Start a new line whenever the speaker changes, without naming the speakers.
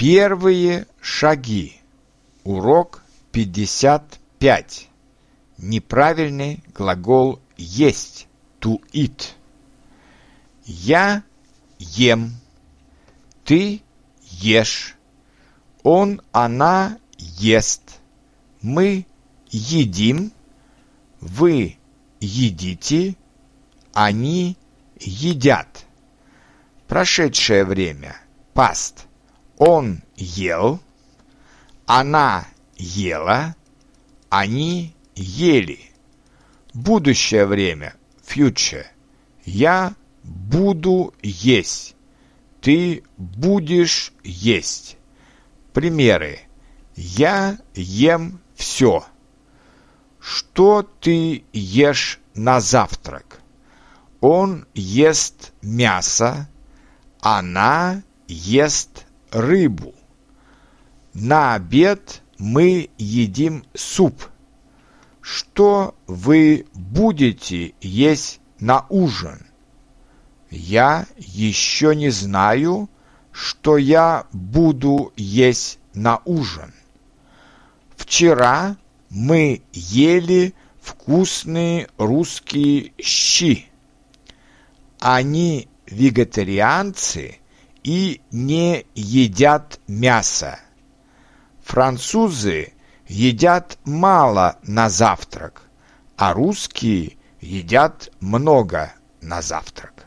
Первые шаги. Урок 55. Неправильный глагол есть. To eat. Я ем. Ты ешь. Он, она ест. Мы едим. Вы едите. Они едят. Прошедшее время. Past. Он ел. Она ела. Они ели. Будущее время. Future. Я буду есть. Ты будешь есть. Примеры. Я ем все. Что ты ешь на завтрак? Он ест мясо. Она ест рыбу. На обед мы едим суп. Что вы будете есть на ужин? Я еще не знаю, что я буду есть на ужин. Вчера мы ели вкусные русские щи. Они вегетарианцы и не едят мясо. Французы едят мало на завтрак, а русские едят много на завтрак.